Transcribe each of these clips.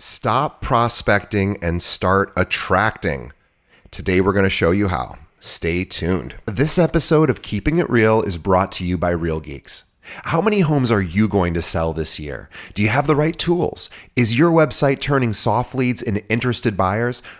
Stop prospecting and start attracting. Today, we're going to show you how. Stay tuned. This episode of Keeping It Real is brought to you by Real Geeks. How many homes are you going to sell this year? Do you have the right tools? Is your website turning soft leads into interested buyers?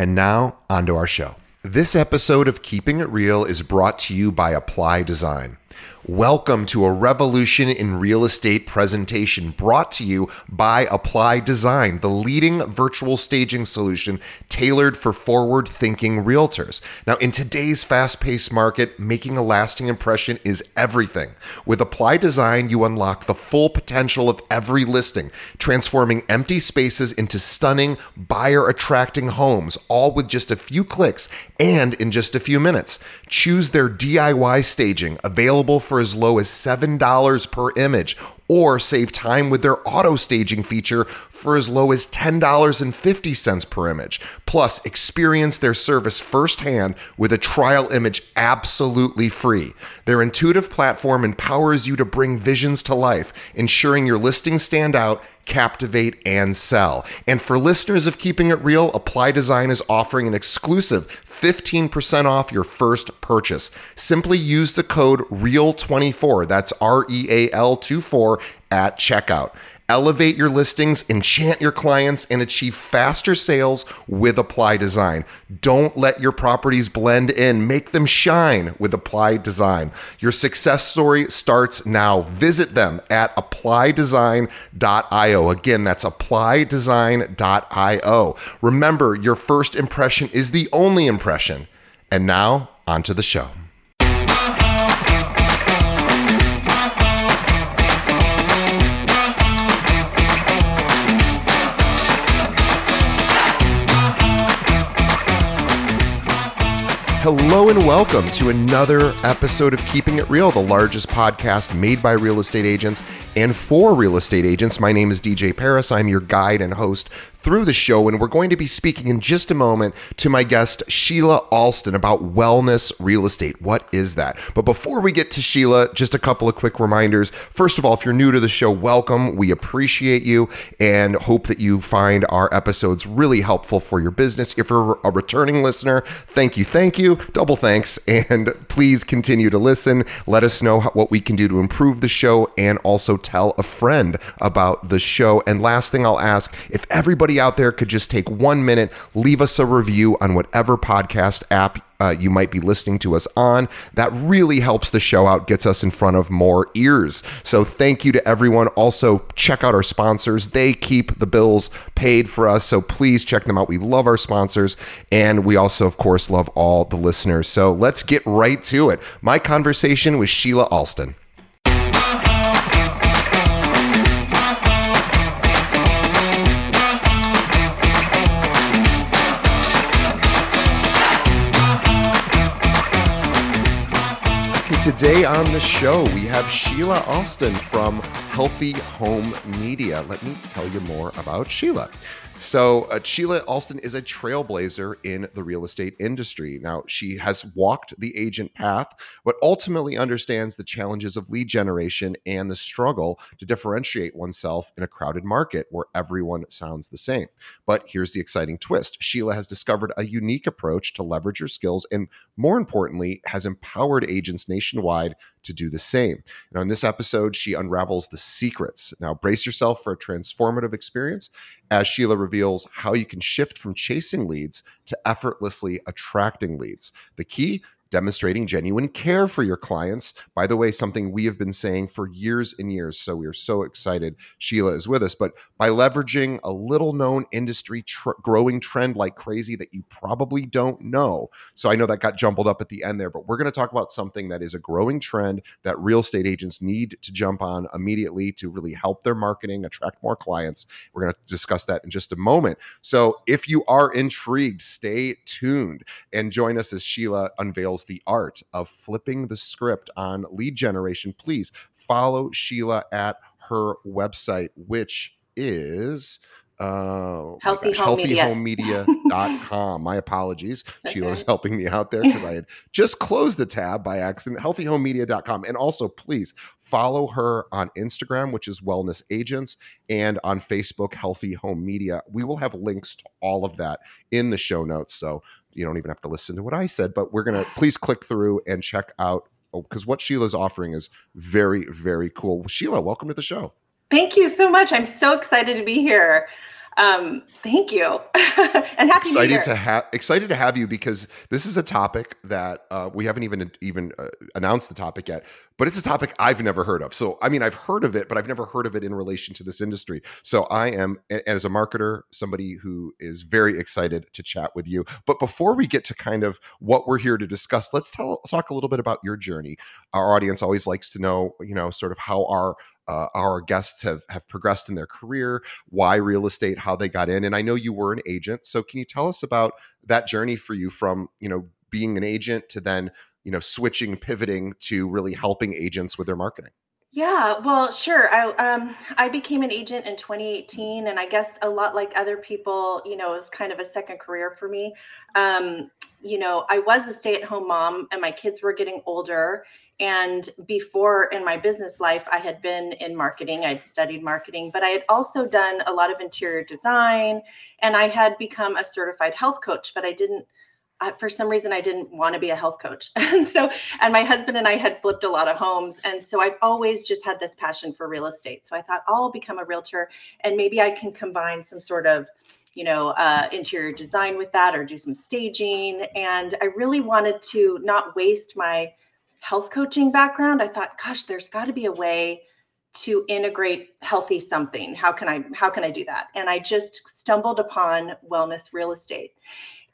And now, onto our show. This episode of Keeping It Real is brought to you by Apply Design. Welcome to a revolution in real estate presentation brought to you by Apply Design, the leading virtual staging solution tailored for forward thinking realtors. Now, in today's fast paced market, making a lasting impression is everything. With Apply Design, you unlock the full potential of every listing, transforming empty spaces into stunning, buyer attracting homes, all with just a few clicks and in just a few minutes. Choose their DIY staging available for as low as $7 per image or save time with their auto staging feature for as low as $10.50 per image. Plus, experience their service firsthand with a trial image absolutely free. Their intuitive platform empowers you to bring visions to life, ensuring your listings stand out captivate, and sell. And for listeners of Keeping It Real, Apply Design is offering an exclusive 15% off your first purchase. Simply use the code REAL24, that's R E A L 24 at checkout. Elevate your listings, enchant your clients, and achieve faster sales with Apply Design. Don't let your properties blend in. Make them shine with Apply Design. Your success story starts now. Visit them at applydesign.io. Again, that's applydesign.io. Remember, your first impression is the only impression. And now, onto the show. Hello and welcome to another episode of Keeping It Real, the largest podcast made by real estate agents and for real estate agents. My name is DJ Paris. I'm your guide and host through the show, and we're going to be speaking in just a moment to my guest, Sheila Alston, about wellness real estate. What is that? But before we get to Sheila, just a couple of quick reminders. First of all, if you're new to the show, welcome. We appreciate you and hope that you find our episodes really helpful for your business. If you're a returning listener, thank you, thank you, double thanks, and please continue to listen. Let us know what we can do to improve the show and also tell a friend about the show. And last thing I'll ask if everybody everybody out there could just take one minute, leave us a review on whatever podcast app uh, you might be listening to us on. That really helps the show out, gets us in front of more ears. So thank you to everyone. Also, check out our sponsors. They keep the bills paid for us. So please check them out. We love our sponsors. And we also, of course, love all the listeners. So let's get right to it. My conversation with Sheila Alston. Today on the show, we have Sheila Alston from Healthy Home Media. Let me tell you more about Sheila. So, uh, Sheila Alston is a trailblazer in the real estate industry. Now, she has walked the agent path, but ultimately understands the challenges of lead generation and the struggle to differentiate oneself in a crowded market where everyone sounds the same. But here's the exciting twist Sheila has discovered a unique approach to leverage her skills and, more importantly, has empowered agents nationwide to do the same. And in this episode, she unravels the secrets. Now, brace yourself for a transformative experience as Sheila reveals how you can shift from chasing leads to effortlessly attracting leads. The key demonstrating genuine care for your clients. By the way, something we have been saying for years and years. So we are so excited Sheila is with us. But by leveraging a little known industry tr- growing trend like crazy that you probably don't know. So I know that got jumbled up at the end there, but we're going to talk about something that is a growing trend that real estate agents need to jump on immediately to really help their marketing, attract more clients. We're going to discuss that in just a moment. So if you are intrigued, stay tuned and join us as Sheila unveils the art of flipping the script on lead generation, please follow Sheila at her website, which is uh, Healthy, oh Home Media. healthyhomemedia.com. My apologies. Okay. Sheila was helping me out there because I had just closed the tab by accident. Healthyhomemedia.com. And also, please follow her on Instagram, which is Wellness Agents, and on Facebook, Healthy Home Media. We will have links to all of that in the show notes. So you don't even have to listen to what I said, but we're going to please click through and check out because oh, what Sheila's offering is very, very cool. Sheila, welcome to the show. Thank you so much. I'm so excited to be here. Um, thank you, and happy excited to have excited to have you because this is a topic that uh, we haven't even even uh, announced the topic yet, but it's a topic I've never heard of. So I mean, I've heard of it, but I've never heard of it in relation to this industry. So I am, as a marketer, somebody who is very excited to chat with you. But before we get to kind of what we're here to discuss, let's tell talk a little bit about your journey. Our audience always likes to know, you know, sort of how our uh, our guests have have progressed in their career, why real estate, how they got in, and I know you were an agent. So can you tell us about that journey for you from you know being an agent to then you know switching, pivoting to really helping agents with their marketing? Yeah, well, sure. I um I became an agent in 2018 and I guess a lot like other people, you know, it was kind of a second career for me. Um, you know, I was a stay-at-home mom and my kids were getting older and before in my business life, I had been in marketing, I'd studied marketing, but I had also done a lot of interior design and I had become a certified health coach, but I didn't. For some reason, I didn't want to be a health coach. and so, and my husband and I had flipped a lot of homes. And so I've always just had this passion for real estate. So I thought I'll become a realtor and maybe I can combine some sort of you know, uh, interior design with that or do some staging. And I really wanted to not waste my health coaching background, I thought, gosh, there's got to be a way to integrate healthy something. How can I how can I do that? And I just stumbled upon wellness real estate.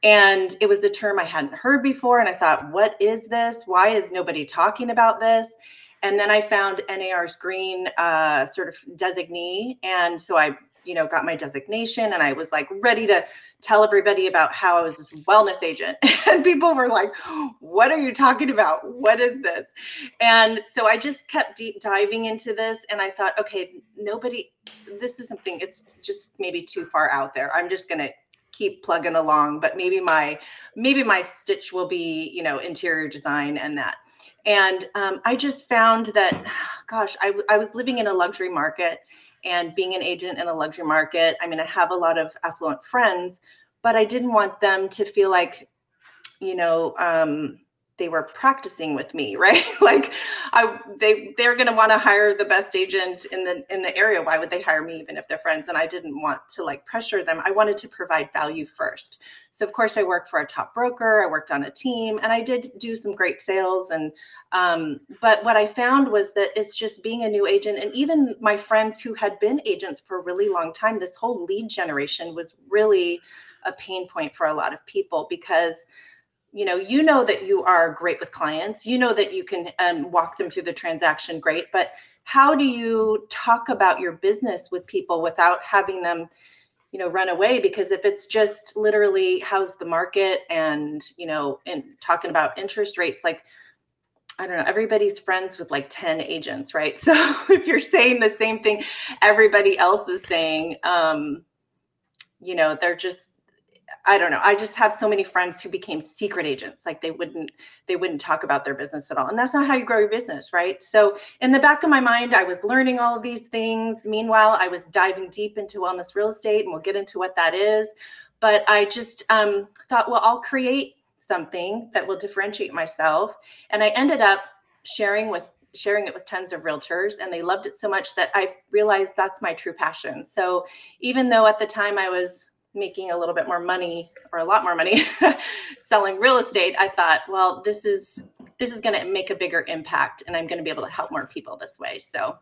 And it was a term I hadn't heard before and I thought, what is this? Why is nobody talking about this? And then I found NAR's green uh, sort of designee. And so I you know, got my designation and I was like ready to tell everybody about how I was this wellness agent. and people were like, What are you talking about? What is this? And so I just kept deep diving into this and I thought, okay, nobody, this is something, it's just maybe too far out there. I'm just going to keep plugging along but maybe my maybe my stitch will be you know interior design and that and um, i just found that gosh I, I was living in a luxury market and being an agent in a luxury market i mean i have a lot of affluent friends but i didn't want them to feel like you know um, they were practicing with me right? Like i they they're going to want to hire the best agent in the in the area. Why would they hire me even if they're friends? And i didn't want to like pressure them. I wanted to provide value first. So of course i worked for a top broker. I worked on a team and i did do some great sales. And um, but what i found was that it's just being a new agent. And even my friends who had been agents for a really long time this whole lead generation was really a pain point for a lot of people because you know you know that you are great with clients. You know that you can um, walk them through the transaction great but how do you talk about your business with people without having them you know run away? Because if it's just literally how's the market? and you know and talking about interest rates like I don't know, everybody's friends with like 10 agents, right? So if you're saying the same thing everybody else is saying, um, you know, they're just I don't know. I just have so many friends who became secret agents. Like they wouldn't they wouldn't talk about their business at all. And that's not how you grow your business, right? So in the back of my mind, I was learning all of these things. Meanwhile, I was diving deep into wellness real estate and we'll get into what that is. But I just um, thought, well, I'll create something that will differentiate myself. And I ended up sharing with sharing it with tons of realtors, and they loved it so much that I realized that's my true passion. So even though at the time I was making a little bit more money or a lot more money selling real estate, I thought, well, this is this is going to make a bigger impact, and I'm going to be able to help more people this way. So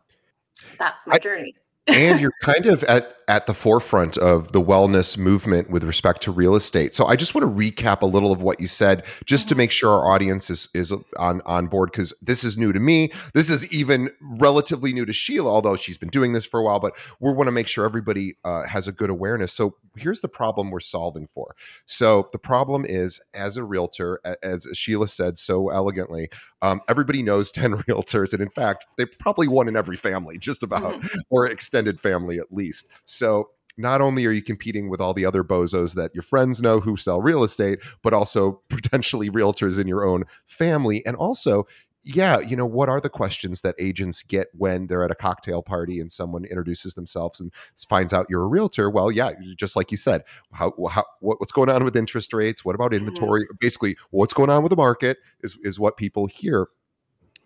that's my I, journey and you're kind of at at the forefront of the wellness movement with respect to real estate. So I just want to recap a little of what you said, just to mm-hmm. make sure our audience is is on on board because this is new to me. This is even relatively new to Sheila, although she's been doing this for a while. But we want to make sure everybody uh, has a good awareness. So here's the problem we're solving for. So the problem is, as a realtor, as Sheila said so elegantly, um, everybody knows 10 realtors. And in fact, they probably one in every family, just about, mm-hmm. or extended family at least. So not only are you competing with all the other bozos that your friends know who sell real estate, but also potentially realtors in your own family. And also, yeah, you know, what are the questions that agents get when they're at a cocktail party and someone introduces themselves and finds out you're a realtor? Well, yeah, just like you said, how, how what's going on with interest rates? What about mm-hmm. inventory? Mm-hmm. Basically, what's going on with the market is is what people hear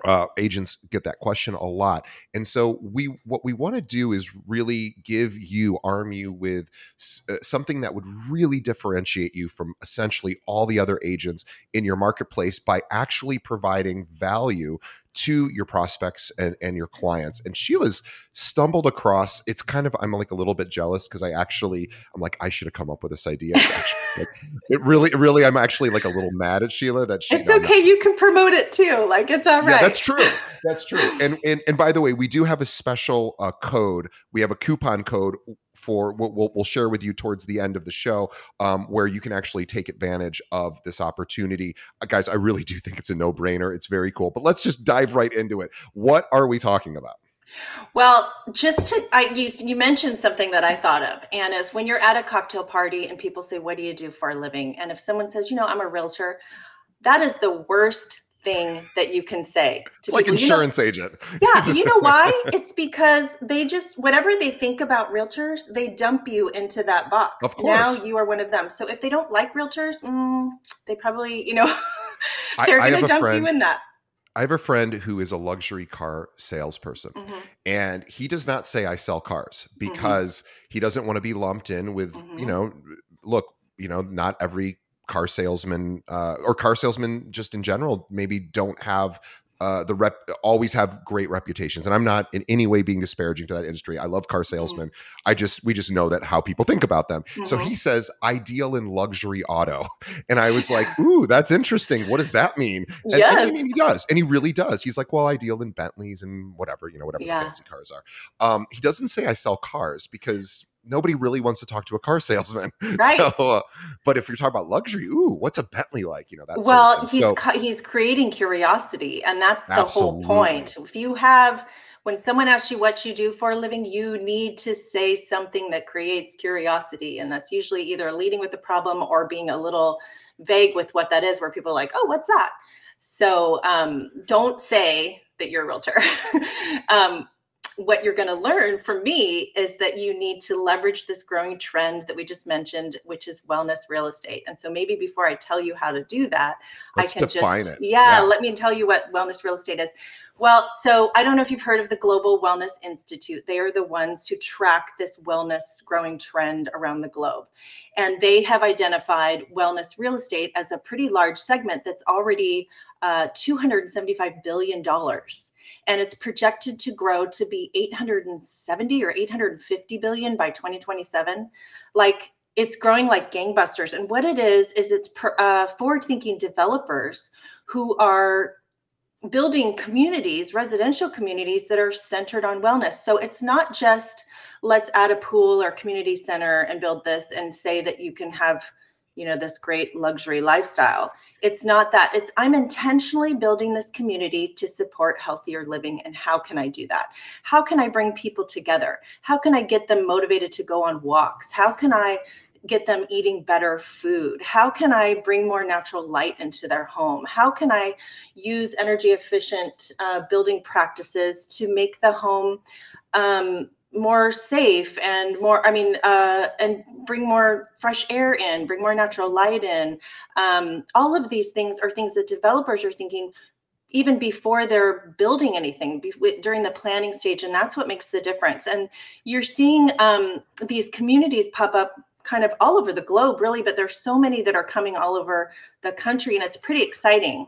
uh, agents get that question a lot and so we what we want to do is really give you arm you with s- uh, something that would really differentiate you from essentially all the other agents in your marketplace by actually providing value to your prospects and, and your clients. And Sheila's stumbled across, it's kind of, I'm like a little bit jealous because I actually, I'm like, I should have come up with this idea. It's actually, like, it really, really, I'm actually like a little mad at Sheila that she. It's okay. You can promote it too. Like it's all right. Yeah, that's true. That's true. And, and, and by the way, we do have a special uh, code. We have a coupon code for what we'll, we'll, share with you towards the end of the show, um, where you can actually take advantage of this opportunity. Uh, guys, I really do think it's a no brainer. It's very cool. But let's just dive right into it. What are we talking about? Well, just to I you you mentioned something that I thought of, and is when you're at a cocktail party and people say, "What do you do for a living?" and if someone says, "You know, I'm a realtor," that is the worst thing that you can say. it's like insurance you know, agent. Yeah. you know why? It's because they just, whatever they think about realtors, they dump you into that box. Of course. Now you are one of them. So if they don't like realtors, mm, they probably, you know, they're going to dump friend, you in that. I have a friend who is a luxury car salesperson, mm-hmm. and he does not say I sell cars mm-hmm. because mm-hmm. he doesn't want to be lumped in with, mm-hmm. you know, look, you know, not every car salesmen uh, or car salesmen just in general maybe don't have uh, the rep always have great reputations and i'm not in any way being disparaging to that industry i love car mm-hmm. salesmen mm-hmm. i just we just know that how people think about them mm-hmm. so he says ideal in luxury auto and i was like ooh that's interesting what does that mean and, yes. and he, he, does and he really does he's like well ideal in bentleys and whatever you know whatever yeah. the fancy cars are um, he doesn't say i sell cars because nobody really wants to talk to a car salesman. Right. So, uh, but if you're talking about luxury, ooh, what's a Bentley like? You know, that's well, he's so, he's creating curiosity, and that's the absolutely. whole point. If you have when someone asks you what you do for a living, you need to say something that creates curiosity, and that's usually either leading with the problem or being a little vague with what that is, where people are like, "Oh, what's that?" So um, don't say that you're a realtor. um, what you're going to learn from me is that you need to leverage this growing trend that we just mentioned, which is wellness real estate. And so maybe before I tell you how to do that, Let's I can just yeah, yeah, let me tell you what wellness real estate is. Well, so I don't know if you've heard of the Global Wellness Institute. They are the ones who track this wellness growing trend around the globe. And they have identified wellness real estate as a pretty large segment that's already uh, $275 billion. And it's projected to grow to be 870 or 850 billion by 2027. Like it's growing like gangbusters. And what it is, is it's uh, forward thinking developers who are building communities, residential communities that are centered on wellness. So it's not just let's add a pool or community center and build this and say that you can have you know this great luxury lifestyle. It's not that it's i'm intentionally building this community to support healthier living and how can i do that? How can i bring people together? How can i get them motivated to go on walks? How can i get them eating better food? How can i bring more natural light into their home? How can i use energy efficient uh, building practices to make the home um, more safe and more i mean uh, and bring more fresh air in bring more natural light in. Um, all of these things are things that developers are thinking even before they're building anything be- during the planning stage and that's what makes the difference. And you're seeing um, these communities pop up kind of all over the globe really but there's so many that are coming all over the country and it's pretty exciting.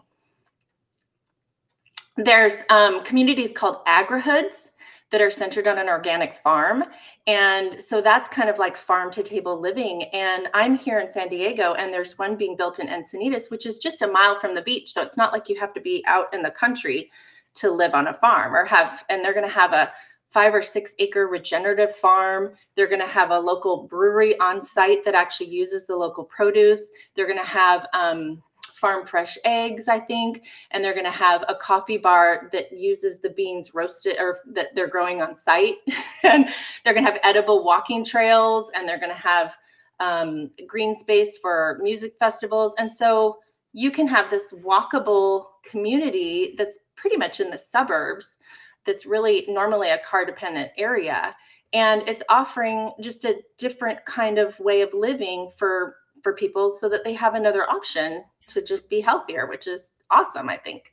There's um, communities called agrihoods that are centered on an organic farm. And so that's kind of like farm to table living. And I'm here in San Diego, and there's one being built in Encinitas, which is just a mile from the beach. So it's not like you have to be out in the country to live on a farm or have, and they're going to have a five or six acre regenerative farm. They're going to have a local brewery on site that actually uses the local produce. They're going to have um, farm fresh eggs, I think, and they're going to have a coffee bar that uses the beans roasted or that they're growing on site. and they're going to have edible walking trails and they're going to have um, green space for music festivals. And so you can have this walkable community that's pretty much in the suburbs that's really normally a car dependent area and it's offering just a different kind of way of living for for people so that they have another option to just be healthier, which is awesome, I think.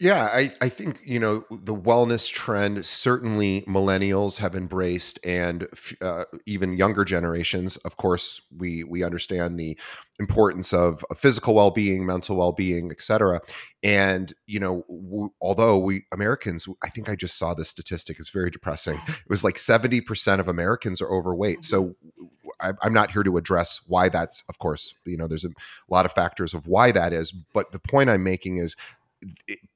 Yeah, I, I think, you know, the wellness trend certainly millennials have embraced and uh, even younger generations. Of course, we we understand the importance of, of physical well-being, mental well-being, etc. And, you know, w- although we Americans, I think I just saw this statistic, it's very depressing. It was like 70% of Americans are overweight. So I, am not here to address why that's, of course, you know, there's a lot of factors of why that is. But the point I'm making is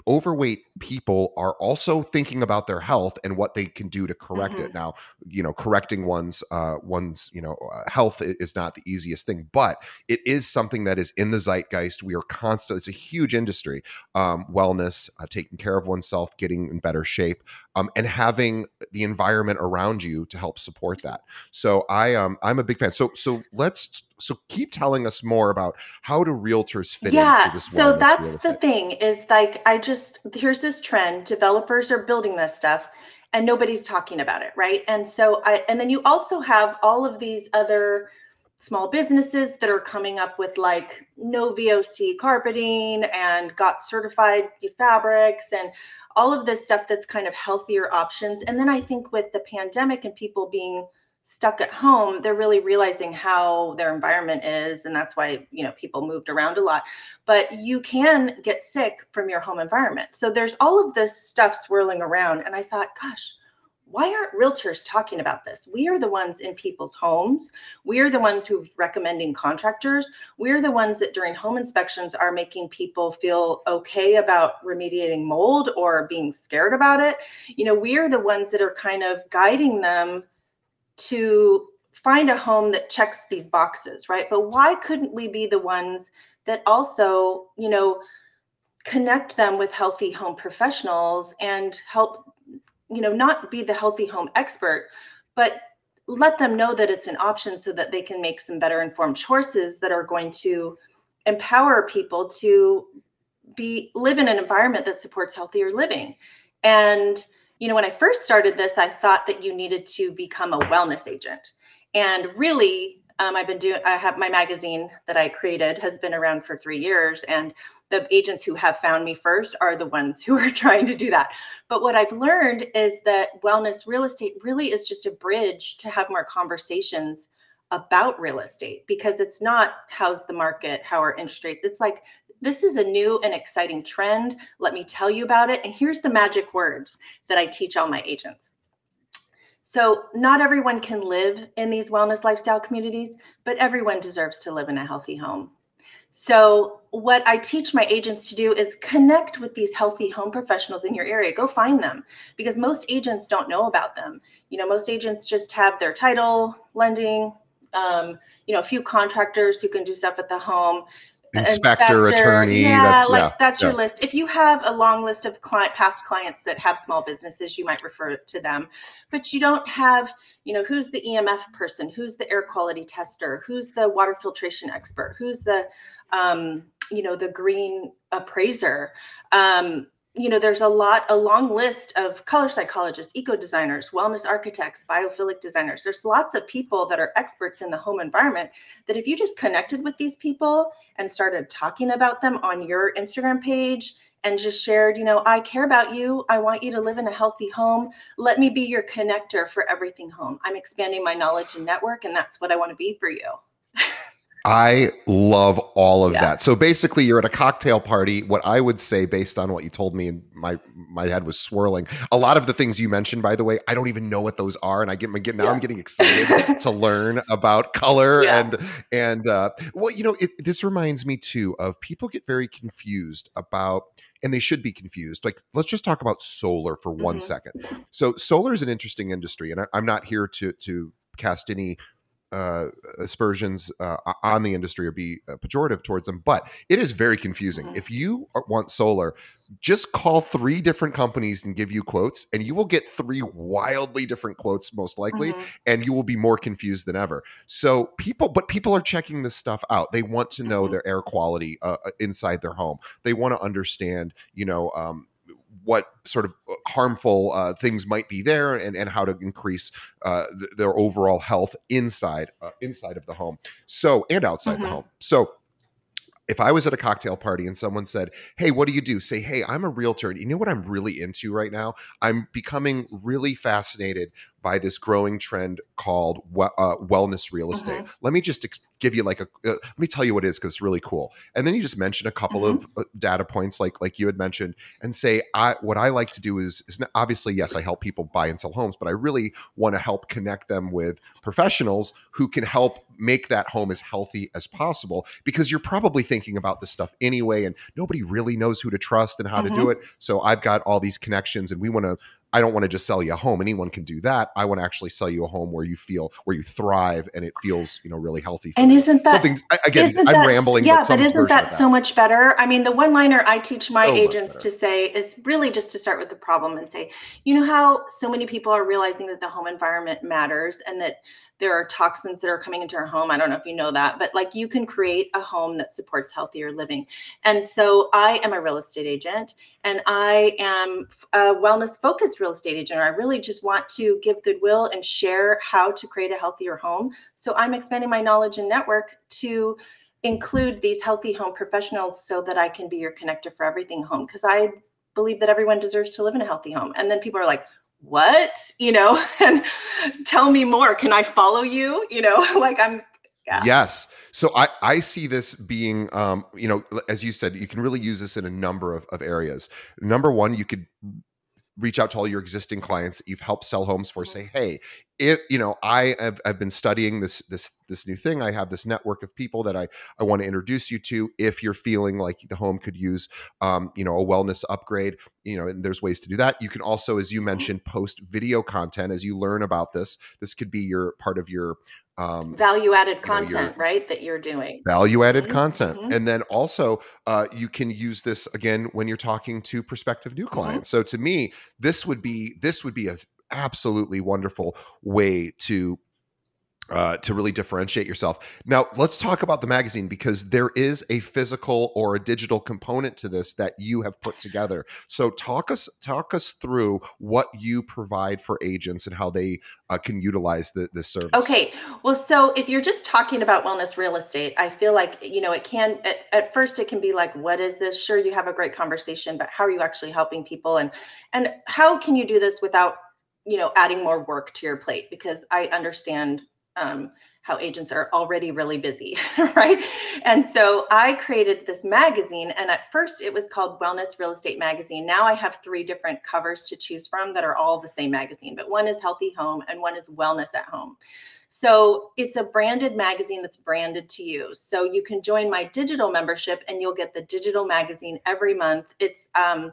overweight people are also thinking about their health and what they can do to correct mm-hmm. it now you know correcting one's uh one's you know uh, health is not the easiest thing but it is something that is in the zeitgeist we are constant it's a huge industry um wellness uh, taking care of oneself getting in better shape um and having the environment around you to help support that so i um i'm a big fan so so let's so keep telling us more about how do realtors fit yeah, into this world? Yeah. so that's the thing is like i just here's this trend developers are building this stuff and nobody's talking about it right? And so i and then you also have all of these other small businesses that are coming up with like no voc carpeting and GOTS certified fabrics and all of this stuff that's kind of healthier options. And then i think with the pandemic and people being stuck at home they're really realizing how their environment is and that's why you know people moved around a lot but you can get sick from your home environment so there's all of this stuff swirling around and i thought gosh why aren't realtors talking about this? We are the ones in people's homes. We are the ones who recommending contractors. We're the ones that during home inspections are making people feel okay about remediating mold or being scared about it. You know, we are the ones that are kind of guiding them to find a home that checks these boxes, right? But why couldn't we be the ones that also, you know, connect them with healthy home professionals and help, you know, not be the healthy home expert, but let them know that it's an option so that they can make some better informed choices that are going to empower people to be live in an environment that supports healthier living. And you know, when I first started this, I thought that you needed to become a wellness agent. And really, um, I've been doing, I have my magazine that I created has been around for three years. And the agents who have found me first are the ones who are trying to do that. But what I've learned is that wellness real estate really is just a bridge to have more conversations about real estate because it's not how's the market, how are interest rates. It's like this is a new and exciting trend. Let me tell you about it. And here's the magic words that I teach all my agents. So, not everyone can live in these wellness lifestyle communities, but everyone deserves to live in a healthy home. So, what I teach my agents to do is connect with these healthy home professionals in your area. Go find them because most agents don't know about them. You know, most agents just have their title, lending, um, you know, a few contractors who can do stuff at the home, inspector, inspector attorney. Yeah, that's, like yeah, that's yeah. your list. If you have a long list of client, past clients that have small businesses, you might refer to them. But you don't have, you know, who's the EMF person, who's the air quality tester, who's the water filtration expert, who's the, um, you know, the green appraiser. Um, you know there's a lot a long list of color psychologists eco designers wellness architects biophilic designers there's lots of people that are experts in the home environment that if you just connected with these people and started talking about them on your instagram page and just shared, you know, I care about you. I want you to live in a healthy home. Let me be your connector for everything home. I'm expanding my knowledge and network, and that's what I want to be for you. I love all of yeah. that. So basically, you're at a cocktail party. What I would say, based on what you told me, and my my head was swirling. A lot of the things you mentioned, by the way, I don't even know what those are, and I get, get now yeah. I'm getting excited to learn about color yeah. and and uh, well, you know, it, this reminds me too of people get very confused about and they should be confused. Like, let's just talk about solar for one mm-hmm. second. So, solar is an interesting industry, and I, am not here to to cast any uh, aspersions uh, on the industry or be uh, pejorative towards them, but it is very confusing. Mm-hmm. If you want solar, just call three different companies and give you quotes, and you will get three wildly different quotes, most likely, mm-hmm. and you will be more confused than ever. So, people, but people are checking this stuff out. They want to know mm-hmm. their air quality uh, uh, inside their home. They want to understand, you know, um, what sort of uh, harmful uh, things might be there and, and how to increase uh, th- their overall health inside uh, inside of the home so and outside mm-hmm. the home so if I was at a cocktail party and someone said, Hey, what do you do? Say, Hey, I'm a realtor. And you know what I'm really into right now? I'm becoming really fascinated by this growing trend called uh, wellness real estate. Mm-hmm. Let me just ex- give you like a, uh, let me tell you what it is because it's really cool. And then you just mention a couple mm-hmm. of uh, data points like, like you had mentioned and say, I, what I like to do is, is obviously, yes, I help people buy and sell homes, but I really want to help connect them with professionals who can help make that home as healthy as possible because you're probably thinking about this stuff anyway and nobody really knows who to trust and how mm-hmm. to do mm-hmm. it so i've got all these connections and we want to I don't want to just sell you a home. Anyone can do that. I want to actually sell you a home where you feel where you thrive and it feels you know really healthy. and you. isn't that something? Again, I'm that, rambling. Yeah, but, but isn't that, that, so much better? I mean, the one liner I teach my so agents to say is really just to start with the problem and say, you know how so many people are realizing that the home environment matters and that there are toxins that are coming into our home. I don't know if you know that, but like you can create a home that supports healthier living. And so I am a real estate agent and I am a wellness focused real estate agent. I really just want to give goodwill and share how to create a healthier home. So I'm expanding my knowledge and network to include these healthy home professionals so that I can be your connector for everything home because I believe that everyone deserves to live in a healthy home. And then people are like, what you know and tell me more can i follow you you know like i'm yeah. Yes. So I, I see this being, um, you know, as you said, you can really use this in a number of, of areas. Number one, you could reach out to all your existing clients that you've helped sell homes for mm-hmm. say hey if you know i have i've been studying this this this new thing i have this network of people that i i want to introduce you to if you're feeling like the home could use um you know a wellness upgrade you know and there's ways to do that you can also as you mm-hmm. mentioned post video content as you learn about this this could be your part of your um, value added content, know, right? That you're doing value added mm-hmm. content, mm-hmm. and then also uh, you can use this again when you're talking to prospective new mm-hmm. clients. Mm-hmm. So to me, this would be this would be a absolutely wonderful way to uh, to really differentiate yourself. Now, let's talk about the magazine because there is a physical or a digital component to this that you have put together. So, talk us talk us through what you provide for agents and how they uh, can utilize the, this service. Okay, well, so if you're just talking about wellness real estate, I feel like you know it can at, at first it can be like, what is this? Sure, you have a great conversation, but how are you actually helping people, and and how can you do this without you know adding more work to your plate? Because I understand um, how agents are already really busy, right? And so I created this magazine, and at first it was called Wellness Real Estate Magazine. Now I have three different covers to choose from that are all the same magazine, but one is Healthy Home and one is Wellness at Home. So it's a branded magazine that's branded to you. So you can join my digital membership and you'll get the digital magazine every month. It's um,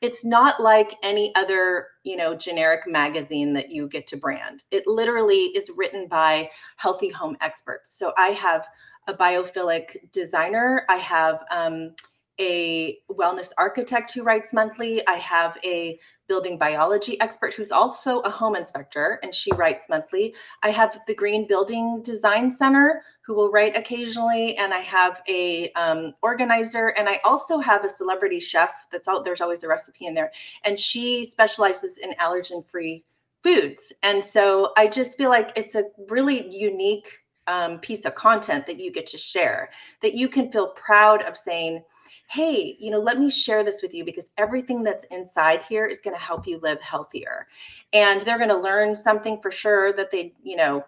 it's not like any other you know generic magazine that you get to brand. It literally is written by healthy home experts. So i have a biophilic designer. I have um, a wellness architect who writes monthly. I have a building biology expert who's also a home inspector and she writes monthly. I have the Green Building Design Center who will write occasionally and I have a um, organizer and I also have a celebrity chef that's out there's always a recipe in there and she specializes in allergen free foods. And so I just feel like it's a really unique um, piece of content that you get to share that you can feel proud of saying, hey, you know, let me share this with you because everything that's inside here is going to help you live healthier. And they're going to learn something for sure that they, you know,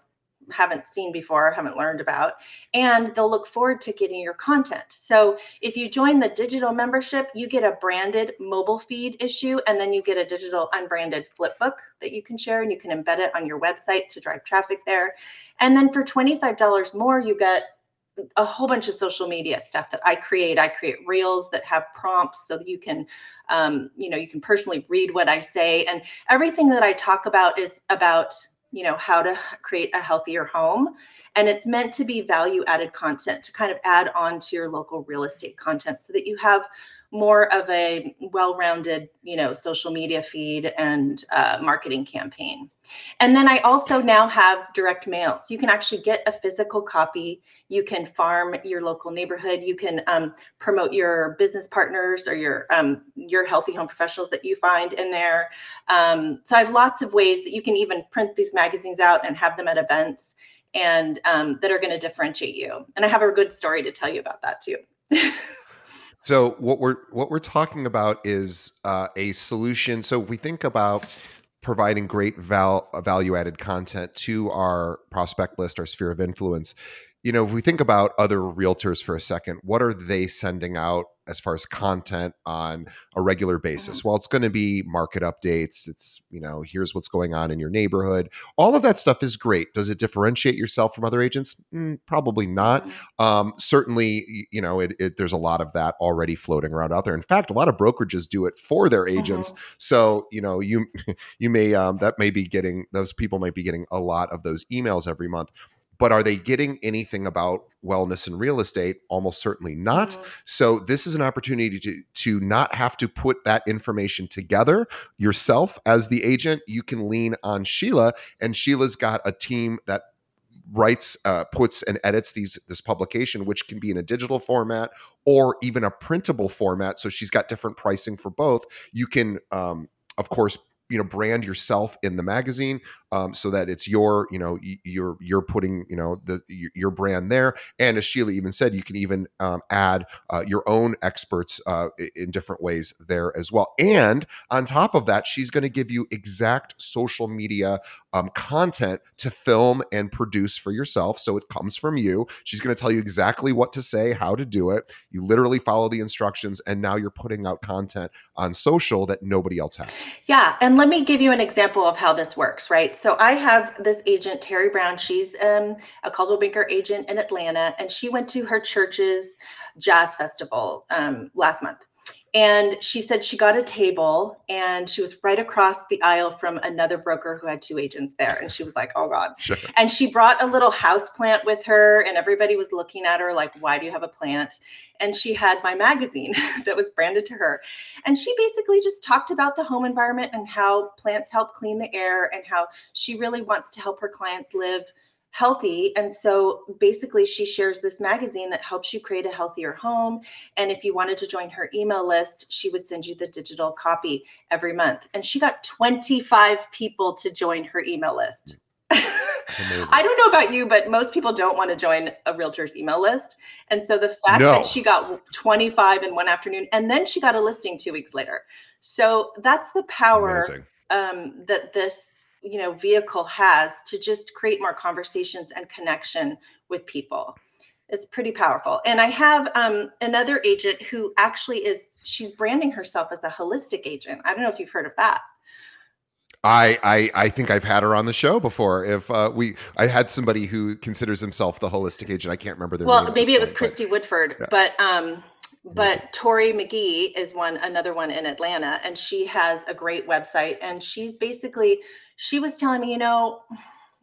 haven't seen before, haven't learned about, and they'll look forward to getting your content. So if you join the digital membership, you get a branded mobile feed issue, and then you get a digital unbranded flip book that you can share and you can embed it on your website to drive traffic there. And then for $25 more, you get a whole bunch of social media stuff that I create. I create reels that have prompts so that you can, um, you know, you can personally read what I say. And everything that I talk about is about you know how to create a healthier home. And it's meant to be value added content to kind of add on to your local real estate content so that you have more of a well-rounded you know social media feed and uh, marketing campaign. And then i also now have direct mail. So you can actually get a physical copy. You can farm your local neighborhood. You can um, promote your business partners or your um, your healthy home professionals that you find in there. Um, so i have lots of ways that you can even print these magazines out and have them at events and um, that are going to differentiate you. And i have a good story to tell you about that too So what we're what we're talking about is uh, a solution. So we think about providing great val- value added content to our prospect list, our sphere of influence. You know, if we think about other realtors for a second, what are they sending out as far as content on a regular basis? Mm-hmm. Well, it's going to be market updates. It's, you know, here's what's going on in your neighborhood. All of that stuff is great. Does it differentiate yourself from other agents? Mm, probably not. Mm-hmm. Um, certainly, you know, it, it, there's a lot of that already floating around out there. In fact, a lot of brokerages do it for their agents. Mm-hmm. So, you know, you you may um, that may be getting those people might be getting a lot of those emails every month but are they getting anything about wellness and real estate? Almost certainly not. Mm-hmm. so this is an opportunity to to not have to put that information together yourself as the agent. You can lean on sheila and sheila's got a team that writes uh, puts and edits these this publication which can be in a digital format or even a printable format. So she's got different pricing for both. You can um, of course you know brand yourself in the magazine um, so that it's your you know you're you're putting you know the your brand there. And as sheila even said you can even um, add uh, your own experts uh, in different ways there as well. And on top of that she's going to give you exact social media um, content to film and produce for yourself. So it comes from you. She's going to tell you exactly what to say how to do it. You literally follow the instructions and now you're putting out content on social that nobody else has. Yeah and let me give you an example of how this works, right? So I have this agent, Terry Brown. She's um, a Coldwell Banker agent in Atlanta, and she went to her church's jazz festival um, last month and she said she got a table and she was right across the aisle from another broker who had two agents there. And she was like oh god. Sure. and she brought a little house plant with her and everybody was looking at her like why do you have a plant? And she had my magazine that was branded to her. And she basically just talked about the home environment and how plants help clean the air and how she really wants to help her clients live healthy. And so basically, she shares this magazine that helps you create a healthier home. And if you wanted to join her email list, she would send you the digital copy every month. And she got 25 people to join her email list. I don't know about you, but most people don't want to join a realtor's email list. And so the fact no. that she got 25 in one afternoon and then she got a listing two weeks later. So that's the power um, that this you know vehicle has to just create more conversations and connection with people it's pretty powerful and i have um, another agent who actually is she's branding herself as a holistic agent i don't know if you've heard of that I, I I think I've had her on the show before. If uh, we, I had somebody who considers himself the holistic agent. I can't remember their well, name. Well, maybe it was Christy Woodford, yeah. but um, Mm-hmm. but Tori McGee is one another one in Atlanta, and she has a great website, and she's basically she was telling me, you know,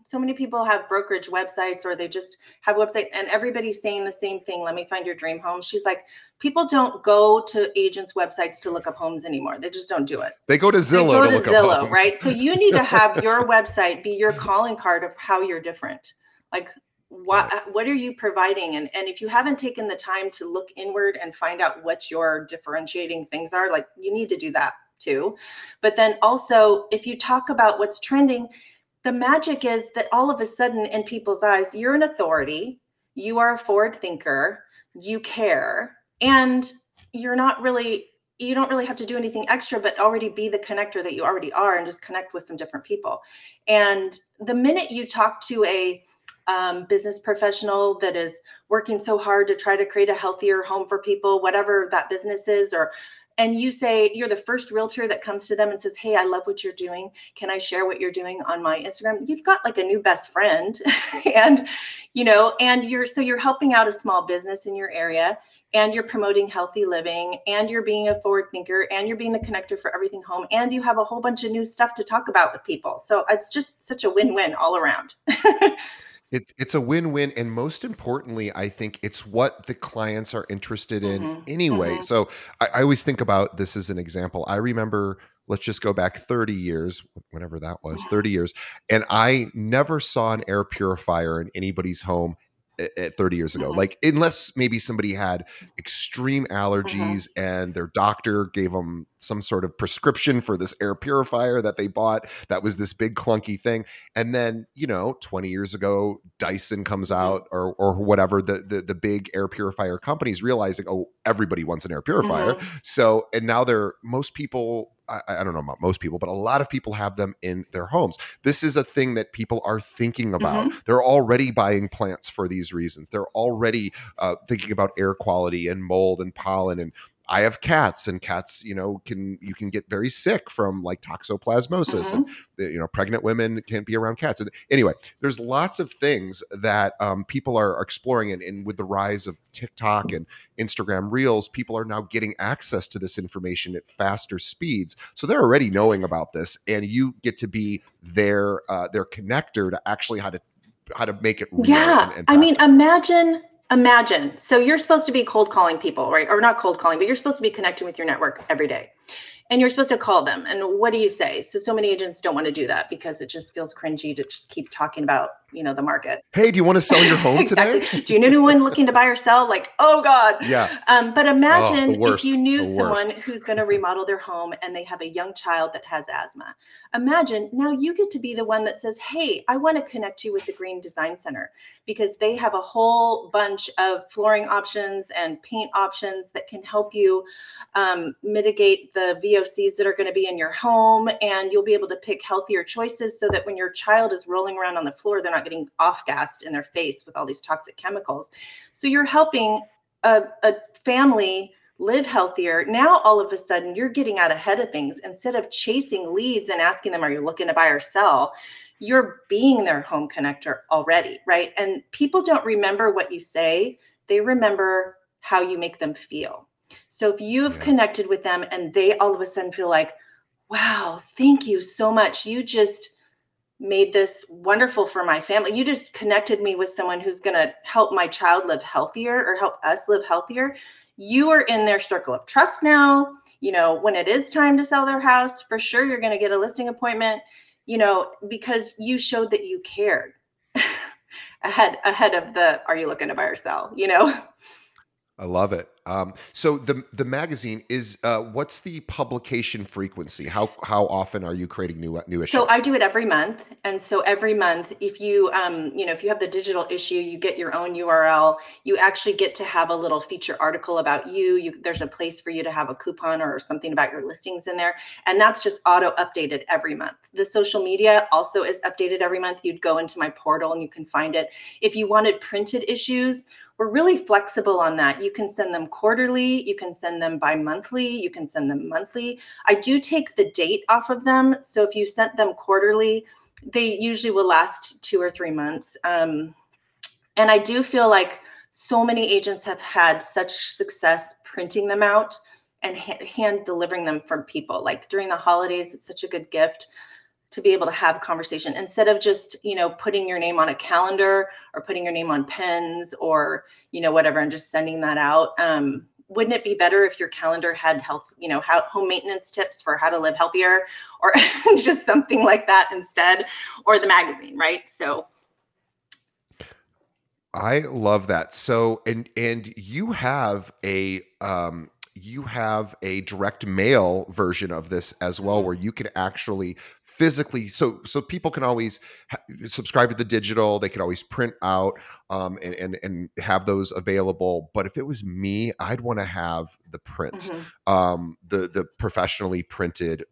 so many people have brokerage websites or they just have website and everybody's saying the same thing let me find your dream home. She's like people don't go to agents websites to look up homes anymore. They just don't do it. They go to zillow they go to, to zillow right? So you need to have your website be your calling card of how you're different. Like what uh, what are you providing and and if you haven't taken the time to look inward and find out what your differentiating things are like you need to do that too. But then also, if you talk about what's trending, the magic is that all of a sudden, in people's eyes, you're an authority, you are a forward thinker, you care, and you're not really you don't really have to do anything extra but already be the connector that you already are and just connect with some different people and the minute you talk to a um, business professional that is working so hard to try to create a healthier home for people whatever that business is or and you say you're the first realtor that comes to them and says hey i love what you're doing. Can i share what you're doing on my instagram? You've got like a new best friend and you know and you're so you're helping out a small business in your area and you're promoting healthy living and you're being a forward thinker and you're being the connector for everything home and you have a whole bunch of new stuff to talk about with people. So it's just such a win-win all around It, it's a win-win and most importantly i think it's what the clients are interested in Mhm, anyway mhm. so I, I always think about this as an example i remember let's just go back 30 years whenever that was 30 years and i never saw an air purifier in anybody's home at, at 30 years ago Mhm. like unless maybe somebody had extreme allergies and their doctor gave them some sort of prescription for this air purifier that they bought that was this big clunky thing and then you know 20 years ago dyson comes Mhm. out or or whatever the, the the big air purifier companies realizing oh everybody wants an air purifier Mhm. so and now they're most people I, I don't know about most people but a lot of people have them in their homes. This is a thing that people are thinking about. They're already buying plants for these reasons. They're already uh, thinking about air quality and mold and pollen and I have cats, and cats, you know, can you can get very sick from like toxoplasmosis, and you know, pregnant women can't be around cats. And anyway, there's lots of things that um, people are exploring, and, and with the rise of TikTok and Instagram Reels, people are now getting access to this information at faster speeds. So they're already knowing about this, and you get to be their uh, their connector to actually how to how to make it. Yeah. and- and I mean, imagine, imagine. So you're supposed to be cold calling people, right? Or not cold calling, but you're supposed to be connecting with your network every day. And you're supposed to call them. And what do you say? So so many agents don't want to do that because it just feels cringy to just keep talking about, you know, the market. hey, do you want to sell your home exactly. today? Do you know anyone looking to buy or sell? Like, oh God. Yeah. Um, but imagine if you knew someone who's going to remodel their home and they have a young child that has asthma. Imagine now you get to be the one that says, Hey, I want to connect you with the Green Design Center because they have a whole bunch of flooring options and paint options that can help you um, mitigate the VOCs that are going to be in your home. And you'll be able to pick healthier choices so that when your child is rolling around on the floor, they're not getting off gassed in their face with all these toxic chemicals. So you're helping a, a family live healthier. Now, all of a sudden, you're getting out ahead of things instead of chasing leads and asking them, Are you looking to buy or sell? You're being their home connector already, right? And people don't remember what you say, they remember how you make them feel. So if you've Yeah. connected with them and they all of a sudden feel like, Wow, thank you so much. You just made this wonderful for my family. You just connected me with someone who's going to help my child live healthier or help us live healthier. You are in their circle of trust now. You know, when it is time to sell their house, for sure you're going to get a listing appointment, you know, because you showed that you cared ahead ahead of the are you looking to buy or sell, you know? I love it. Um, so the the magazine is uh, what's the publication frequency? How how often are you creating new new issues? So I do it every month, and so every month, if you um, you know, if you have the digital issue, you get your own URL. You actually get to have a little feature article about you. You there's a place for you to have a coupon or something about your listings in there, and that's just auto updated every month. The social media also is updated every month. You'd go into my portal and you can find it. If you wanted printed issues, we're really flexible on that. You can send them quarterly, you can send them bi monthly, you can send them monthly. I do take the date off of them. So if you sent them quarterly, they usually will last two or three months. Um, and I do feel like so many agents have had such success printing them out and ha- hand delivering them from people. Like during the holidays, it's such a good gift to be able to have a conversation instead of just you know putting your name on a calendar or putting your name on pens or you know whatever and just sending that out um, wouldn't it be better if your calendar had health you know how home maintenance tips for how to live healthier or just something like that instead or the magazine right so I love that. So and and you have a um you have a direct mail version of this as well, Mm-hmm. where you can actually physically so so people can always ha- subscribe to the digital they can always print out um, and, and and have those available but if it was me i'd want to have the print Mhm. um, the the professionally printed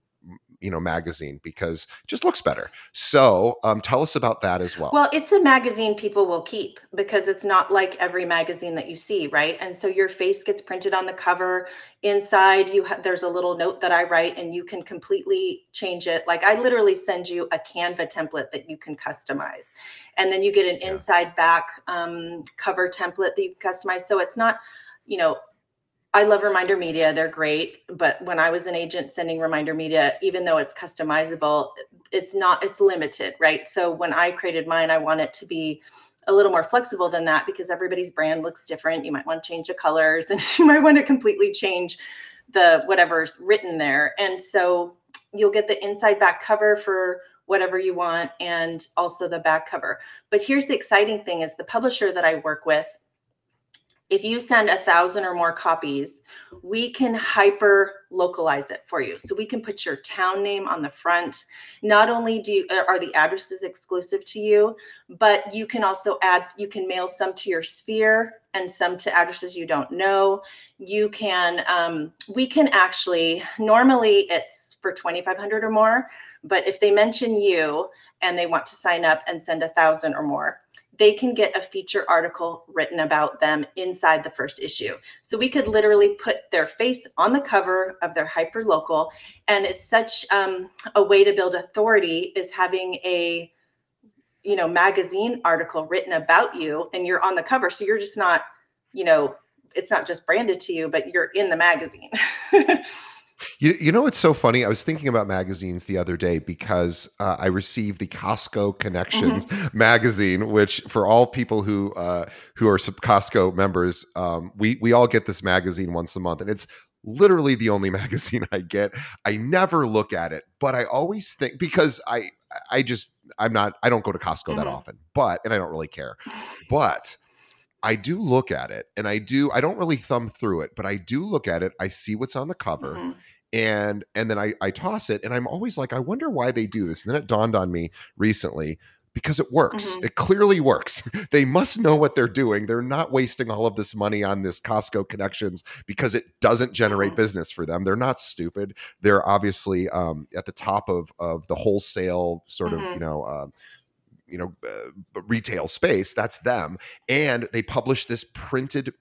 you know magazine because it just looks better so um, tell us about that as well Well, it's a magazine people will keep because it's not like every magazine that you see, right? And so your face gets printed on the cover. Inside, you ha- there's a little note that I write, and you can completely change it. Like I literally send you a Canva template that you can customize, and then you get an Yeah. inside back um, cover template that you can customize. So it's not, you know. I love Reminder Media. They're great. But when I was an agent sending Reminder Media, even though it's customizable, it's not, it's limited, right? So when I created mine, I want it to be a little more flexible than that because everybody's brand looks different. You might want to change the colors and you might want to completely change the whatever's written there. And so you'll get the inside back cover for whatever you want and also the back cover. But here's the exciting thing is the publisher that I work with if you send a thousand or more copies, we can hyper localize it for you. So we can put your town name on the front. Not only do you, are the addresses exclusive to you, but you can also add, you can mail some to your sphere and some to addresses you don't know. You can, um, we can actually, normally it's for 2,500 or more, but if they mention you and they want to sign up and send a thousand or more, they can get a feature article written about them inside the first issue. So we could literally put their face on the cover of their hyper local, and it's such um, a way to build authority is having a you know magazine article written about you, and you're on the cover, so you're just not you know it's not just branded to you, but you're in the magazine. You, you know what's so funny? I was thinking about magazines the other day because uh, I received the Costco Connections magazine, which for all people who uh, who are sub- Costco members, um, we we all get this magazine once a month, and it's literally the only magazine I get. I never look at it, but I always think because I I just I'm not I don't go to Costco that Mhm. often, but and I don't really care, but. I do look at it and I do I don't really thumb through it, but I do look at it. I see what's on the cover Mhm. and and then I, I toss it and i'm always like i wonder why they do this and then it dawned on me recently because it works Mhm. it clearly works they must know what they're doing they're not wasting all of this money on this costco connections because it doesn't generate Mhm. business for them they're not stupid they're obviously um, at the top of of the wholesale sort of Mhm. you know uh, you know uh, retail space that's them and they publish this printed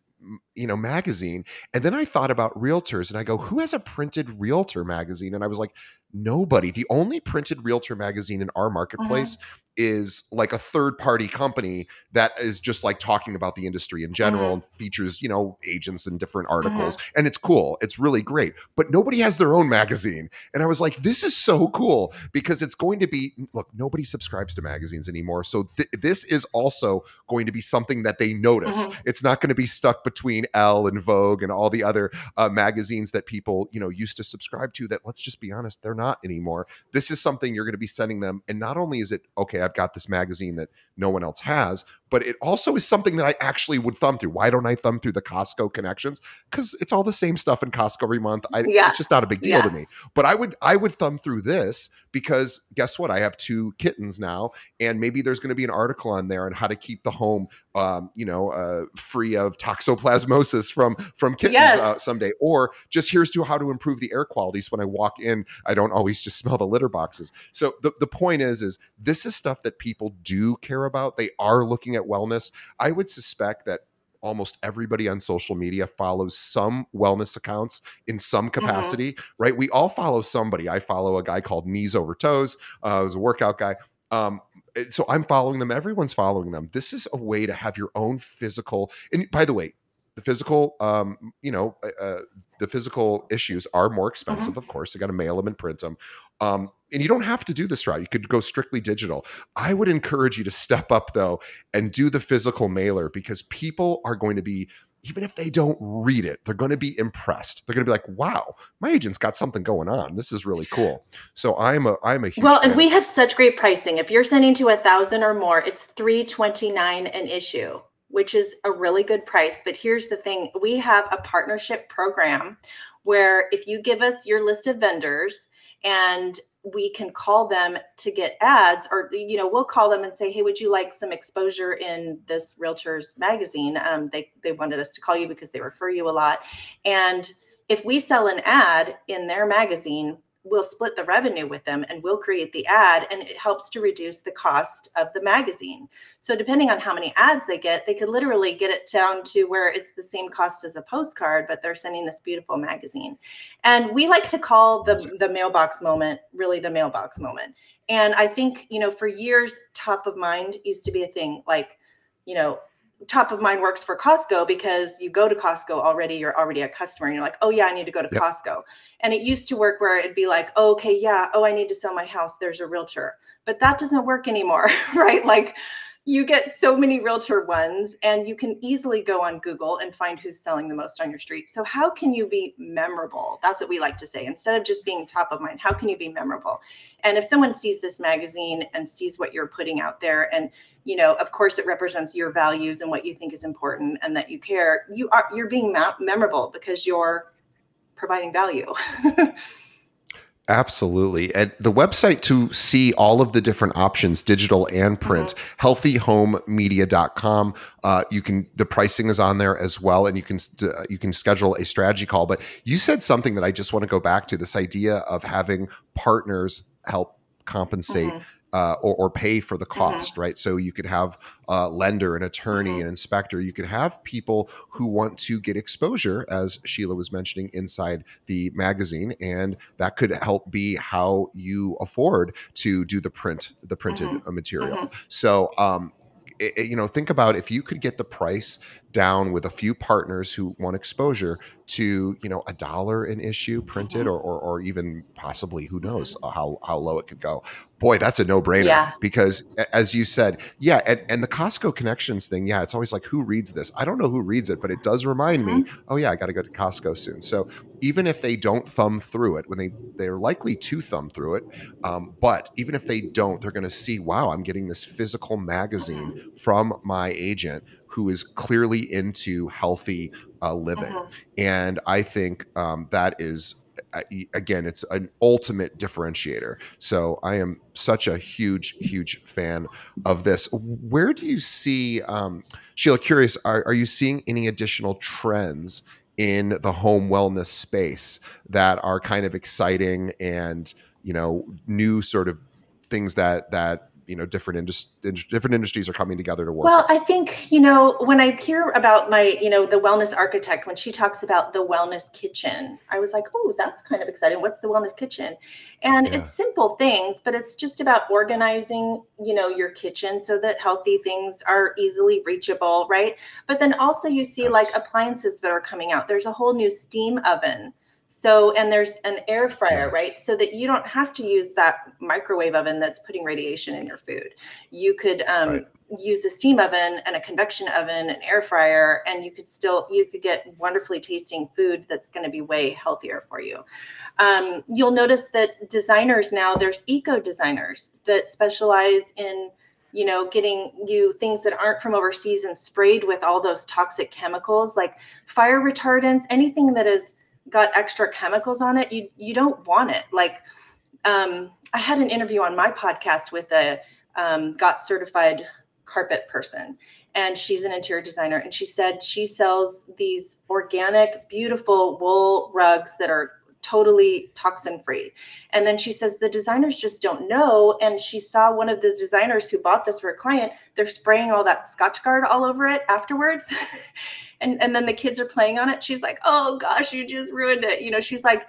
you know magazine and then i thought about realtors and i go who has a printed realtor magazine? And i was like nobody. The only printed realtor magazine in our uh-huh. marketplace is like a third party company that is just like talking about the industry in general uh-huh. and features you know agents and different uh-huh. articles and it's cool. It's really great. But nobody has their own magazine. And i was like this is so cool because it's going to be look nobody subscribes to magazines anymore. So th- this is also going to be something that they notice. It's not going to be stuck between elle and vogue and all the other uh, magazines that people you know used to subscribe to that let's just be honest they're not anymore this is something you're going to be sending them and not only is it okay i've got this magazine that no one else has but it also is something that i actually would thumb through. Why don't i thumb through the costco connections? Because it's all the same stuff in costco every month. I, Yeah. it's just not a big deal Yeah. to me. But i would i would thumb through this because guess what? I have two kittens now and maybe there's going to be an article on there on how to keep the home um, you know uh, free of toxoplasmosis from from kittens Yes. uh, someday. Or just here's to how to improve the air quality so when i walk in. I don't always just smell the litter boxes. So the, the point is is this is stuff that people do care about. They are looking at wellness i would suspect that almost everybody on social media follows some wellness accounts in some capacity right? We all follow somebody. I follow a guy called knees over toes uh who's a workout guy. Um so i'm following them. Everyone's following them. This is a way to have your own physical and by the way the physical um you know uh, uh, the physical issues are more expensive of course you got to mail them and print them um and you don't have to do this route you could go strictly digital. I would encourage you to step up though and do the physical mailer because people are going to be even if they don't read it they're going to be impressed. They're going to be like wow my agent's got something going on. This is really cool. So i'm a i'm a huge Well, and we have such great pricing. If you're sending to a thousand or more, it's three twenty nine an issue. Which is a really good price. But here's the thing we have a partnership program where if you give us your list of vendors and we can call them to get ads or you know we'll call them and say hey would you like some exposure in this realtors magazine um, they they wanted us to call you because they refer you a lot and if we sell an ad in their magazine we'll split the revenue with them and we'll create the ad and it helps to reduce the cost of the magazine. So depending on how many ads they get they could literally get it down to where it's the same cost as a postcard but they're sending this beautiful magazine. And we like to call the the mailbox moment really the mailbox moment. And i think you know for years top of mind used to be a thing like you know top of mind works for Costco because you go to Costco already, you're already a customer, and you're like, oh yeah, I need to go to yep. Costco. And it used to work where it'd be like, oh, okay, yeah, oh, I need to sell my house. There's a realtor. But that doesn't work anymore, right? Like you get so many realtor ones and you can easily go on Google and find who's selling the most on your street. So how can you be memorable? That's what we like to say. Instead of just being top of mind, how can you be memorable? And if someone sees this magazine and sees what you're putting out there and you know, of course it represents your values and what you think is important and that you care, you are you're being memorable because you're providing value. Absolutely. And the website to see all of the different options, digital and print, mm-hmm. healthyhomemedia.com. Uh, you can, the pricing is on there as well. And you can, uh, you can schedule a strategy call. But you said something that I just want to go back to this idea of having partners help compensate mm-hmm uh, or, or, pay for the mm-hmm. cost, mm-hmm. right? So you could have a lender, an attorney, mm-hmm. an inspector. You could have people who want to get exposure, as Sheila was mentioning inside the magazine, and that could help be how you afford to do the print, the printed mm-hmm. material. Mm-hmm. So um, it, you know, think about if you could get the price down with a few partners who want exposure to, you know, a dollar an issue printed mm-hmm. or, or, or, even possibly, who knows how, how low it could go. Boy, that's a no brainer yeah. because as you said, yeah. And, and, the Costco connections thing. Yeah. It's always like, who reads this? I don't know who reads it, but it does remind mm-hmm. me, oh yeah, I got to go to Costco soon. So even if they don't thumb through it when they, they're likely to thumb through it. Um, but even if they don't, they're going to see, wow, I'm getting this physical magazine mm-hmm. from my agent who is clearly into healthy uh, living. Uh-huh. And I think um, that is again it's an ultimate differentiator. So i am such a huge huge fan of this. Where do you see um, sheila curious are, are you seeing any additional trends in the home wellness space that are kind of exciting and you know new sort of things that that you know different industries different industries are coming together to work well i think you know when i hear about my you know the wellness architect when she talks about the wellness kitchen i was like oh that's kind of exciting. What's the wellness kitchen? And yeah. it's simple things but it's just about organizing you know your kitchen so that healthy things are easily reachable right? But then also you see like appliances that are coming out. There's a whole new steam oven so, and there's an air fryer, right? So that you don't have to use that microwave oven that's putting radiation in your food. You could um, right. use a steam oven and a convection oven, an air fryer, and you could still you could get wonderfully tasting food that's going to be way healthier for you. Um, you'll notice that designers now there's eco designers that specialize in you know, getting you things that aren't from overseas and sprayed with all those toxic chemicals like fire retardants, anything that is GOTS extra chemicals on it, you you don't want it. Like um, I had an interview on my podcast with a um, got certified carpet person, and she's an interior designer, and she said she sells these organic, beautiful wool rugs that are totally toxin free. And then she says the designers just don't know. And she saw one of the designers who bought this for a client, they're spraying all that Scotchgard all over it afterwards. and, and then the kids are playing on it. She's like, oh gosh, you just ruined it. You know, she's like,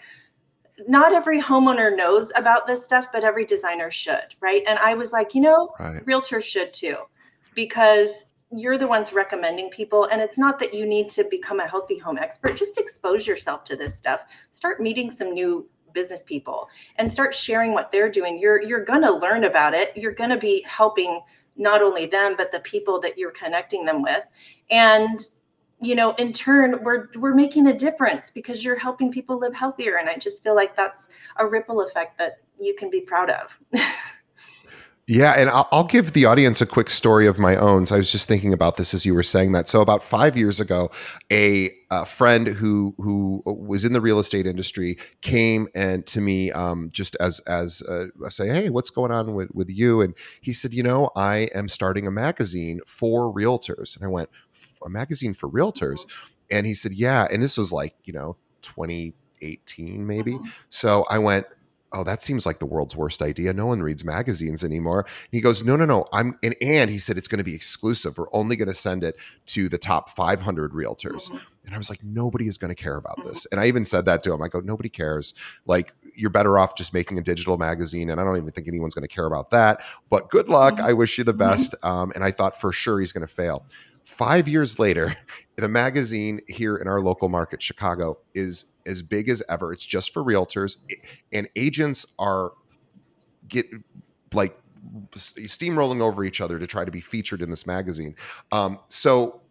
not every homeowner knows about this stuff, but every designer should, right? And I was like, you know, right. realtors should too, because you're the ones recommending people and it's not that you need to become a healthy home expert just expose yourself to this stuff start meeting some new business people and start sharing what they're doing you're you're going to learn about it you're going to be helping not only them but the people that you're connecting them with and you know in turn we're we're making a difference because you're helping people live healthier and i just feel like that's a ripple effect that you can be proud of Yeah, and I'll, I'll, give the audience a quick story of my own. So I was just thinking about this as you were saying that. So about five years ago, a, a friend who who was in the real estate industry came and to me um, just as as uh, say, hey, what's going on with with you? And he said, you know, I am starting a magazine for realtors. And I went, a magazine for realtors, and he said, yeah. And this was like you know 2018 maybe. So I went oh, that seems like the world's worst idea. No one reads magazines anymore. And he goes, no, no, no. I'm and, and he said it's going to be exclusive. We're only going to send it to the top 500 realtors. Mm-hmm. And I was like, nobody is going to care about this. And I even said that to him. I go, nobody cares. Like you're better off just making a digital magazine. And I don't even think anyone's going to care about that. But good luck. Mm-hmm. I wish you the mm-hmm. best. Um, and I thought for sure he's going to fail. Five years later, the magazine here in our local market, Chicago, is as big as ever. It's just for realtors, and agents are get like steamrolling over each other to try to be featured in this magazine. Um, so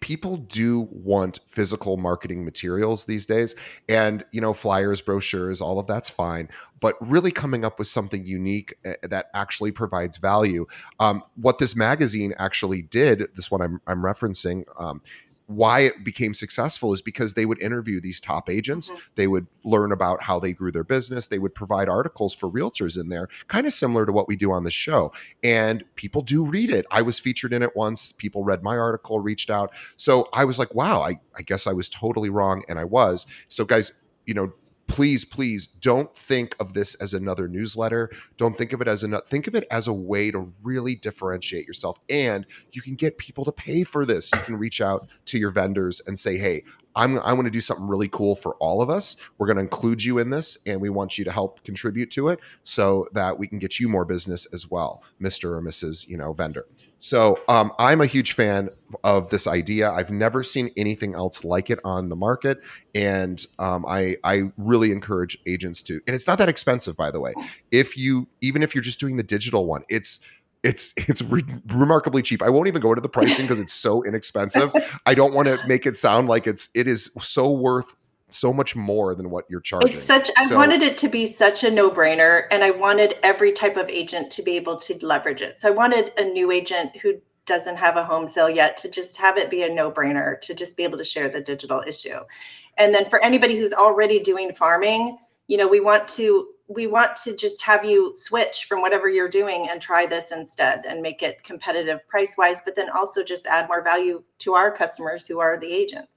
people do want physical marketing materials these days. And you know flyers brochures all of that's fine but really coming up with something unique eh, that actually provides value. Um, what this magazine actually did this one i'm, I'm referencing um, why it became successful is because they would interview these top agents. Mm-hmm. They would learn about how they grew their business. They would provide articles for realtors in there, kind of similar to what we do on the show. And people do read it. I was featured in it once. People read my article, reached out. So I was like, wow, I, I guess I was totally wrong. And I was. So, guys, you know, please please don't think of this as another newsletter. Don't think of it as another think of it as a way to really differentiate yourself. And you can get people to pay for this. You can reach out to your vendors and say hey I'm I want to do something really cool for all of us. We're going to include you in this and we want you to help contribute to it so that we can get you more business as well, Mr. or Mrs. you know vendor. So um, I'm a huge fan of this idea. I've never seen anything else like it on the market, and um, I I really encourage agents to. And it's not that expensive, by the way. If you even if you're just doing the digital one, it's it's it's re- remarkably cheap. I won't even go into the pricing because it's so inexpensive. I don't want to make it sound like it's it is so worth so much more than what you're charging. It's such I wanted it to be such a no-brainer and I wanted every type of agent to be able to leverage it. So I wanted a new agent who doesn't have a home sale yet to just have it be a no-brainer to just be able to share the digital issue. And then for anybody who's already doing farming, you know, we want to we want to just have you switch from whatever you're doing and try this instead and make it competitive price wise, but then also just add more value to our customers who are the agents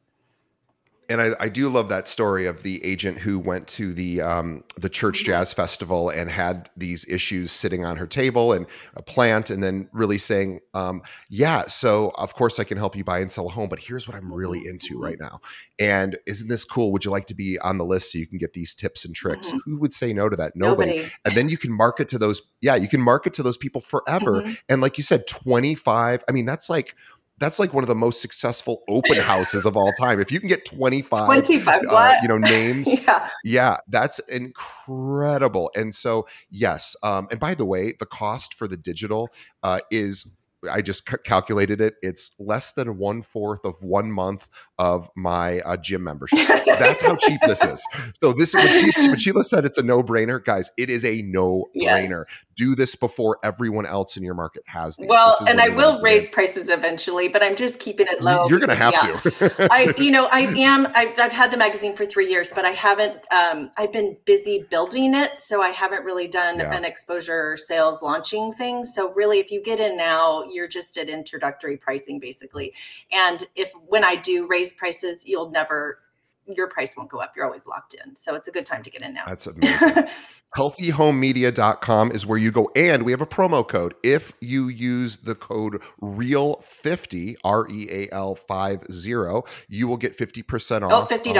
and I, I, do love that story of the agent who went to the um, the church mm-hmm. jazz festival and had these issues sitting on her table and a plant, and then really saying, um, "Yeah, so of course I can help you buy and sell a home, but here's what I'm really mm-hmm. into right now. And isn't this cool? Would you like to be on the list so you can get these tips and tricks? Mm-hmm. Who would say no to that? Nobody. Nobody. And then you can market to those. Yeah, you can market to those people forever. Mm-hmm. And like you said, 25. I mean, that's like that's like one of the most successful open houses of all time. If you can get 25, 25 uh, you know, names, yeah. yeah, that's incredible. And so, yes. Um, and by the way, the cost for the digital uh, is I just c- calculated it. It's less than one fourth of one month of my uh, gym membership. That's how cheap this is. So this when, she, when Sheila said it's a no brainer, guys, it is a no brainer. Yes. Do this before everyone else in your market has these. Well, and I will raise prices eventually, but I'm just keeping it low. You're going to have yeah. to. I, you know, I am. I, have had the magazine for three years, but I haven't. Um, I've been busy building it, so I haven't really done yeah. an exposure sales launching thing. So really, if you get in now, you're just at introductory pricing basically. And if when I do raise prices, you'll never your price won't go up. You're always locked in. So it's a good time to get in now. That's amazing. healthyhomemedia.com is where you go. And we have a promo code. If you use the code REAL50, R E A L 50, you will get 50% off. Oh, $50.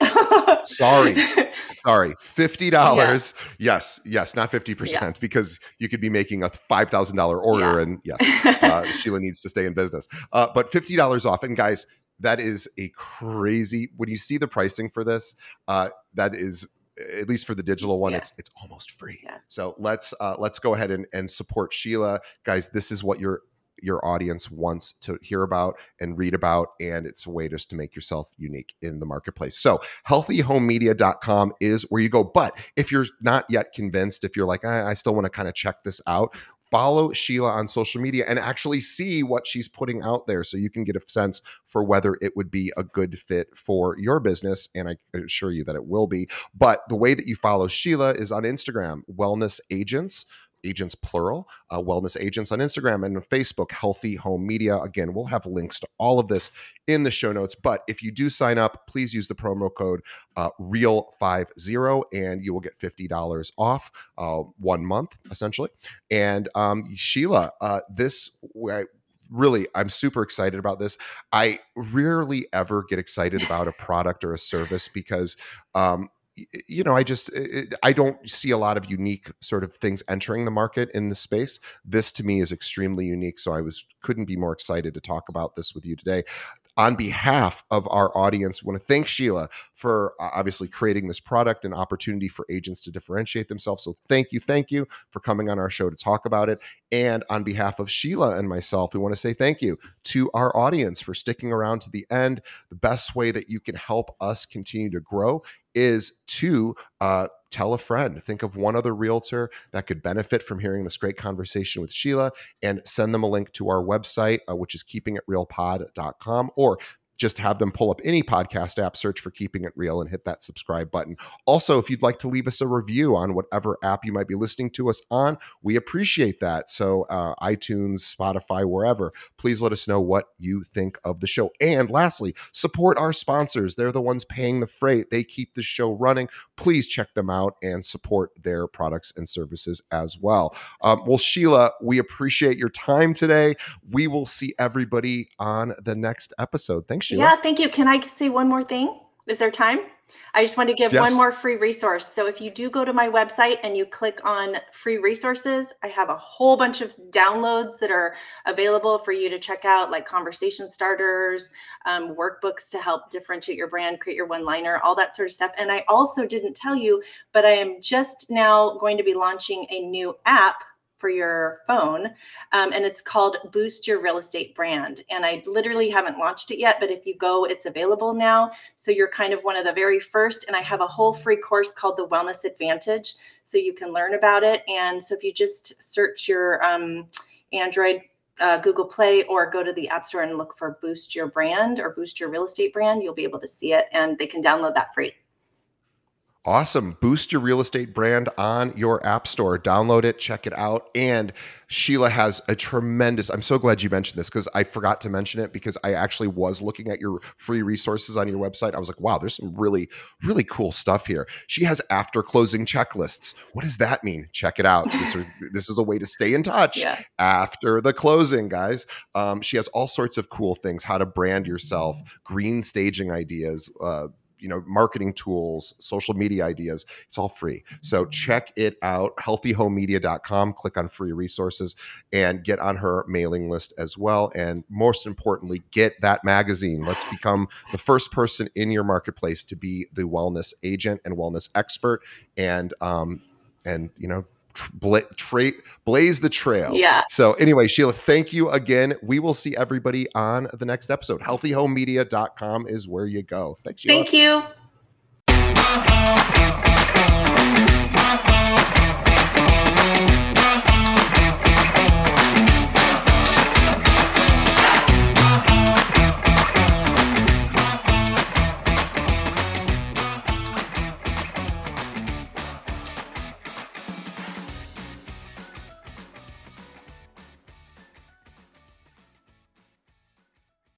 Um, sorry. sorry. $50. Yeah. Yes. Yes. Not 50% yeah. because you could be making a $5,000 order. Yeah. And yes, uh, Sheila needs to stay in business. Uh, but $50 off. And guys, that is a crazy when you see the pricing for this uh, that is at least for the digital one, yeah. it's it's almost free. Yeah. So let's uh, let's go ahead and, and support Sheila, guys. This is what you're your audience wants to hear about and read about. And it's a way just to make yourself unique in the marketplace. So, healthyhomemedia.com is where you go. But if you're not yet convinced, if you're like, I, I still want to kind of check this out, follow Sheila on social media and actually see what she's putting out there so you can get a sense for whether it would be a good fit for your business. And I assure you that it will be. But the way that you follow Sheila is on Instagram, Wellness Agents agents plural, uh, wellness agents on Instagram and Facebook, Healthy Home Media. Again, we'll have links to all of this in the show notes. But if you do sign up, please use the promo code uh, REAL50 and you will get $50 off uh, one month, essentially. And um, Sheila, uh, this, I, really i'm super excited about this i rarely ever get excited about a product or a service because um, you know, I just I don't see a lot of unique sort of things entering the market in the space. This to me is extremely unique, so I was couldn't be more excited to talk about this with you today on behalf of our audience, want to thank Sheila for obviously creating this product and opportunity for agents to differentiate themselves. So thank you, thank you for coming on our show to talk about it. And on behalf of Sheila and myself, we want to say thank you to our audience for sticking around to the end. The best way that you can help us continue to grow is to uh, tell a friend. Think of one other realtor that could benefit from hearing this great conversation with Sheila and send them a link to our website, uh, which is keepingitrealpod.com, or just have them pull up any podcast app, search for Keeping It Real, and hit that subscribe button. Also, if you'd like to leave us a review on whatever app you might be listening to us on, we appreciate that. So, uh, iTunes, Spotify, wherever, please let us know what you think of the show. And lastly, support our sponsors. They're the ones paying the freight, they keep the show running. Please check them out and support their products and services as well. Um, well, Sheila, we appreciate your time today. We will see everybody on the next episode. Thanks Sheila. Yeah, thank you. Can I say one more thing? Is there time? I just want to give yes. one more free resource. So if you do go to my website and you click on free resources, I have a whole bunch of downloads that are available for you to check out, like conversation starters, um, workbooks to help differentiate your brand, create your one liner, all that sort of stuff. And I also didn't tell you, but I am just now going to be launching a new app for your phone. Um, and it's called Boost Your Real Estate Brand. And I literally haven't launched it yet, but if you go, it's available now. So you're kind of one of the very first. And I have a whole free course called The Wellness Advantage. So you can learn about it. And so if you just search your um, Android, uh, Google Play, or go to the App Store and look for Boost Your Brand or Boost Your Real Estate Brand, you'll be able to see it. And they can download that free. Awesome. Boost your real estate brand on your app store. Download it, check it out. And Sheila has a tremendous, I'm so glad you mentioned this because I forgot to mention it because I actually was looking at your free resources on your website. I was like, wow, there's some really, really cool stuff here. She has after closing checklists. What does that mean? Check it out. This, is, this is a way to stay in touch yeah. after the closing, guys. Um, she has all sorts of cool things how to brand yourself, green staging ideas, uh, you know marketing tools social media ideas it's all free. So check it out healthyhomemedia.com click on free resources and get on her mailing list as well. And most importantly get that magazine. Let's become the first person in your marketplace to be the wellness agent and wellness expert and um and you know bla- tra- blaze the trail. Yeah. So anyway, Sheila, thank you again. We will see everybody on the next episode. Healthyhomemedia.com is where you go. Thanks, Sheila. Thank you.